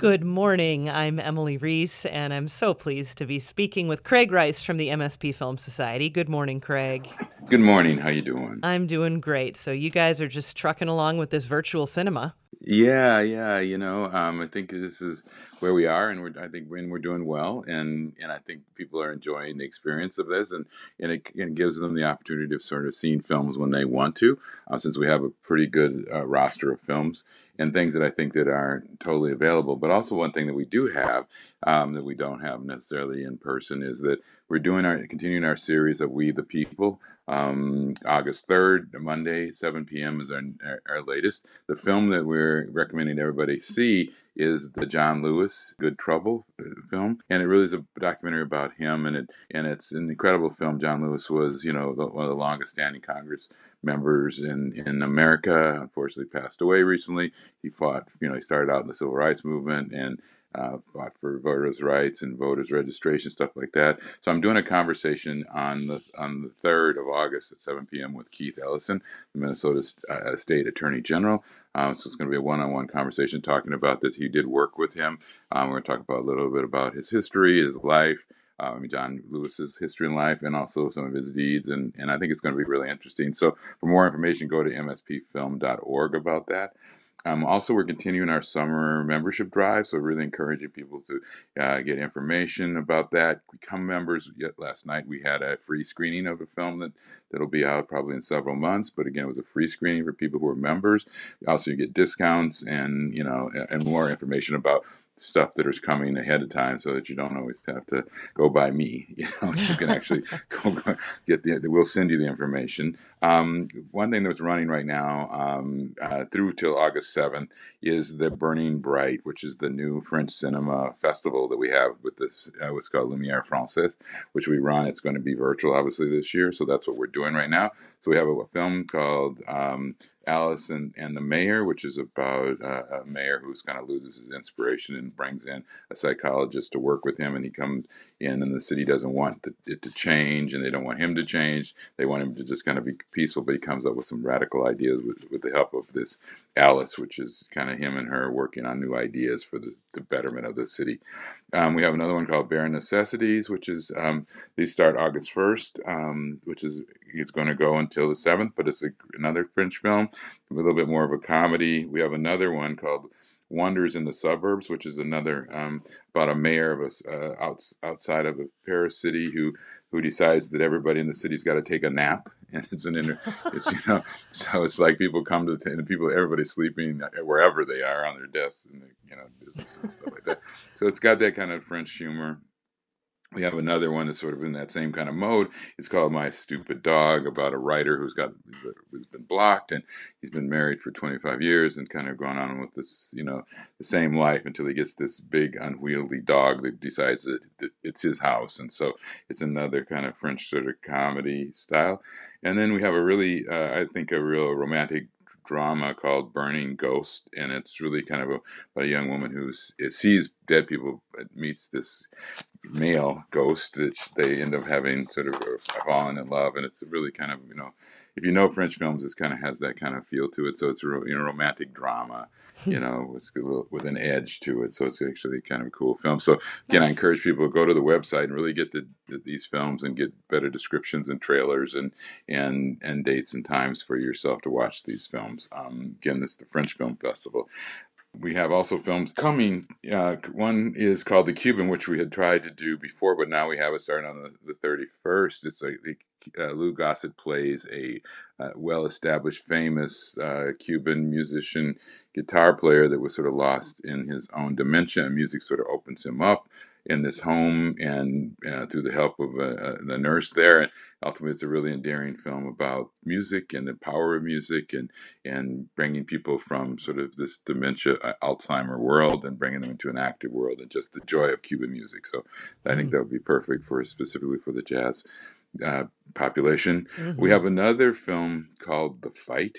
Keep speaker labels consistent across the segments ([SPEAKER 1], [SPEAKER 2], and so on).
[SPEAKER 1] Good morning. I'm Emily Reese, and I'm so pleased to be speaking with Craig Rice from the MSP Film Society. Good morning, Craig.
[SPEAKER 2] Good morning. How you doing?
[SPEAKER 1] I'm doing great. So you guys are just trucking along with this virtual cinema.
[SPEAKER 2] Yeah, yeah. You know, um, I think this is where we are, and we're I think when we're doing well, and and I think people are enjoying the experience of this, and and it, it gives them the opportunity of sort of seeing films when they want to, uh, since we have a pretty good uh, roster of films and things that I think that aren't totally available. But also one thing that we do have um, that we don't have necessarily in person is that we're doing our continuing our series of We the People. Um, August 3rd, Monday, 7 p.m. is our, our, latest. The film that we're recommending everybody see is the John Lewis Good Trouble film, and it really is a documentary about him, and it and it's an incredible film. John Lewis was, you know, one of the longest standing Congress members in in America. Unfortunately, passed away recently. He fought, you know, he started out in the civil rights movement and uh, fought for voters' rights and voters' registration, stuff like that. So I'm doing a conversation on the on the third of August at 7 p.m. with Keith Ellison, the Minnesota uh, State Attorney General. Um, so it's going to be a one-on-one conversation talking about this. He did work with him. Um, we're going to talk about a little bit about his history, his life. Uh, John Lewis's history and life, and also some of his deeds, and, and I think it's going to be really interesting. So, for more information, go to mspfilm.org about that. Um, also, we're continuing our summer membership drive, so really encouraging people to uh, get information about that. Become members. Yet last night we had a free screening of a film that that'll be out probably in several months. But again, it was a free screening for people who are members. Also, you get discounts and you know and more information about stuff that is coming ahead of time so that you don't always have to go by me. You know, you can actually go get the, we'll send you the information. Um, one thing that's running right now um, uh, through till August 7th is the Burning Bright, which is the new French cinema festival that we have with this, uh, what's called Lumiere Française, which we run. It's going to be virtual, obviously, this year. So that's what we're doing right now. So we have a, a film called um, Alice and, and the Mayor, which is about uh, a mayor who's kind of loses his inspiration and brings in a psychologist to work with him. And he comes in, and the city doesn't want it to change, and they don't want him to change. They want him to just kind of be peaceful, but he comes up with some radical ideas with, with the help of this Alice, which is kind of him and her working on new ideas for the, the betterment of the city. Um, we have another one called Bare Necessities, which is um, these start August 1st, um, which is it's going to go until the 7th, but it's a, another French film, a little bit more of a comedy. We have another one called Wonders in the Suburbs, which is another um, about a mayor of a uh, out, outside of a Paris city who who decides that everybody in the city's got to take a nap, and it's an inter, it's you know, so it's like people come to the, and people, everybody's sleeping wherever they are on their desks and the, you know business and stuff like that. So it's got that kind of French humor we have another one that's sort of in that same kind of mode. It's called My Stupid Dog, about a writer who's got who's been blocked and he's been married for 25 years and kind of gone on with this, you know, the same life until he gets this big unwieldy dog that decides that it's his house, and so it's another kind of French sort of comedy style. And then we have a really, uh, I think, a real romantic drama called Burning Ghost, and it's really kind of a, a young woman who sees dead people, meets this male ghost that they end up having sort of fallen in love, and it's really kind of you know, if you know French films, it kind of has that kind of feel to it. So it's a you know romantic drama, you know, with, with an edge to it. So it's actually kind of a cool film. So again, nice. I encourage people to go to the website and really get the, the, these films and get better descriptions and trailers and and and dates and times for yourself to watch these films. Um, again, this is the French Film Festival. We have also films coming. Uh, one is called The Cuban, which we had tried to do before, but now we have it starting on the, the 31st. It's a, uh, Lou Gossett plays a uh, well established, famous uh, Cuban musician, guitar player that was sort of lost in his own dementia. And music sort of opens him up in this home and uh, through the help of uh, the nurse there. And ultimately, it's a really endearing film about music and the power of music and, and bringing people from sort of this dementia, uh, Alzheimer world and bringing them into an active world and just the joy of Cuban music. So I think mm. that would be perfect for specifically for the jazz uh, population. Mm-hmm. We have another film called The Fight.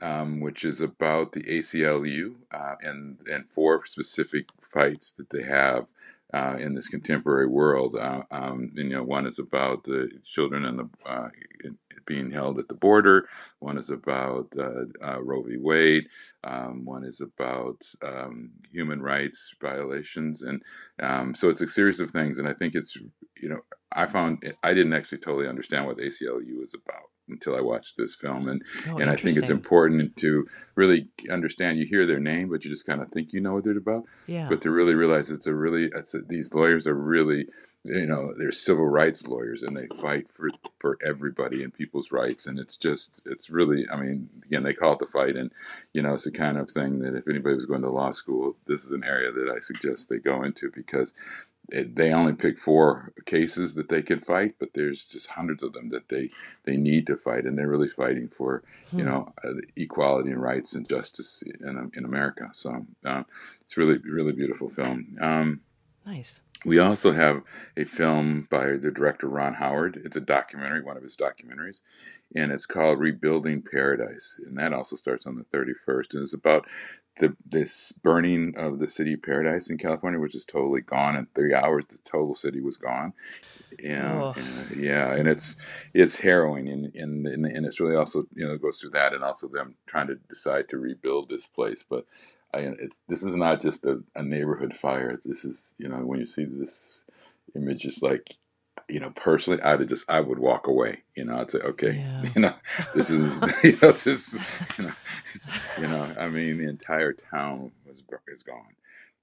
[SPEAKER 2] Um, which is about the ACLU uh, and and four specific fights that they have uh, in this contemporary world. Uh, um, you know, one is about the children and the uh, being held at the border. One is about uh, uh, Roe v. Wade. Um, one is about um, human rights violations, and um, so it's a series of things. And I think it's you know I found I didn't actually totally understand what ACLU is about until I watched this film, and
[SPEAKER 1] Oh,
[SPEAKER 2] and I think it's important to really understand. You hear their name, but you just kind of think you know what they're about
[SPEAKER 1] Yeah.
[SPEAKER 2] but to really realize it's a really it's a, these lawyers are really you know they're civil rights lawyers and they fight for for everybody and people's rights and it's just it's really i mean again they call it the fight and you know it's the kind of thing that if anybody was going to law school this is an area that i suggest they go into because it, they only pick four cases that they can fight but there's just hundreds of them that they they need to fight and they're really fighting for you
[SPEAKER 1] Hmm.
[SPEAKER 2] know uh, equality and rights and justice in, in america so um, it's really really beautiful film um,
[SPEAKER 1] Nice.
[SPEAKER 2] we also have a film by the director Ron Howard. It's a documentary, one of his documentaries, and it's called Rebuilding Paradise. And that also starts on the 31st. And it's about the this burning of the city of Paradise in California, which is totally gone in three hours. The total city was gone. Yeah,
[SPEAKER 1] Oh.
[SPEAKER 2] and, yeah, and it's it's harrowing, and, and and and it's really also you know goes through that, and also them trying to decide to rebuild this place, but I, it's this is not just a, a neighborhood fire. This is you know when you see this image, it's like you know personally, I would just I would walk away. You know, I'd say okay,
[SPEAKER 1] Yeah.
[SPEAKER 2] you know this is you know this you know you know I mean the entire town was is gone.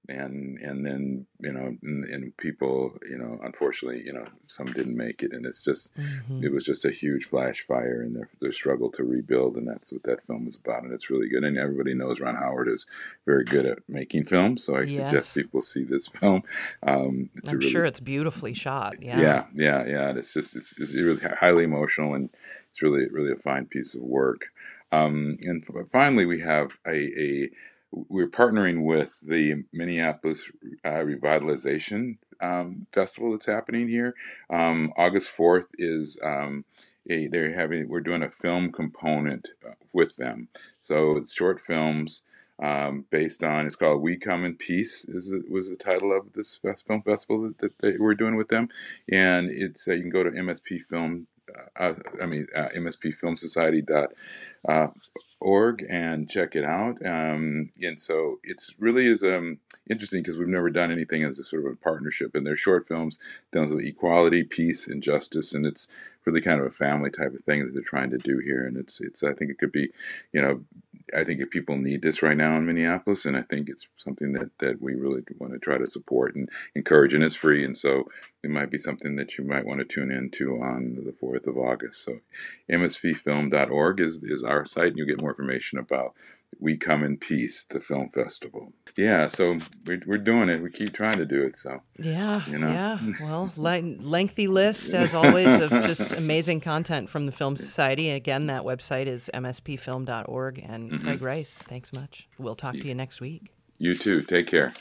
[SPEAKER 2] And and then you know and, and people you know unfortunately you know some didn't make it and it's just
[SPEAKER 1] Mhm.
[SPEAKER 2] it was just a huge flash fire and their, their struggle to rebuild and that's what that film is about and it's really good and everybody knows ron howard is very good at making films so i
[SPEAKER 1] Yes.
[SPEAKER 2] suggest people see this film um,
[SPEAKER 1] I'm
[SPEAKER 2] really,
[SPEAKER 1] sure it's beautifully shot. Yeah.
[SPEAKER 2] yeah yeah yeah and it's just it's, it's really highly emotional and it's really really a fine piece of work um, and finally we have a, a we're partnering with the minneapolis uh, revitalization um, festival that's happening here. Um, august 4th is um, a, they're having we're doing a film component uh, with them. So it's short films um, based on it's called We Come in Peace is was the title of this film festival that, that they, we're doing with them, and it's uh, you can go to MSP Film, uh, I mean uh, MSP Film Society dot uh, and check it out. Um, and so it's really is um, interesting because we've never done anything as a sort of a partnership, and they're short films dealing with equality, peace, and justice, and it's really kind of a family type of thing that they're trying to do here, and it's it's I think it could be, you know, I think if people need this right now in Minneapolis, and I think it's something that, that we really want to try to support and encourage, and it's free, and so it might be something that you might want to tune into on the 4th of August. So mspfilm.org is, is our site, and you'll get more information about We Come in Peace, the film festival. Yeah, so we're, we're doing it. We keep trying to do it, so
[SPEAKER 1] Yeah,
[SPEAKER 2] You know?
[SPEAKER 1] yeah. Well, le- lengthy list as always of just amazing content from the Film Society. Again, that website is mspfilm.org. And
[SPEAKER 2] Mm-hmm.
[SPEAKER 1] Craig Rice, thanks much. We'll talk to you next week.
[SPEAKER 2] you too. Take care.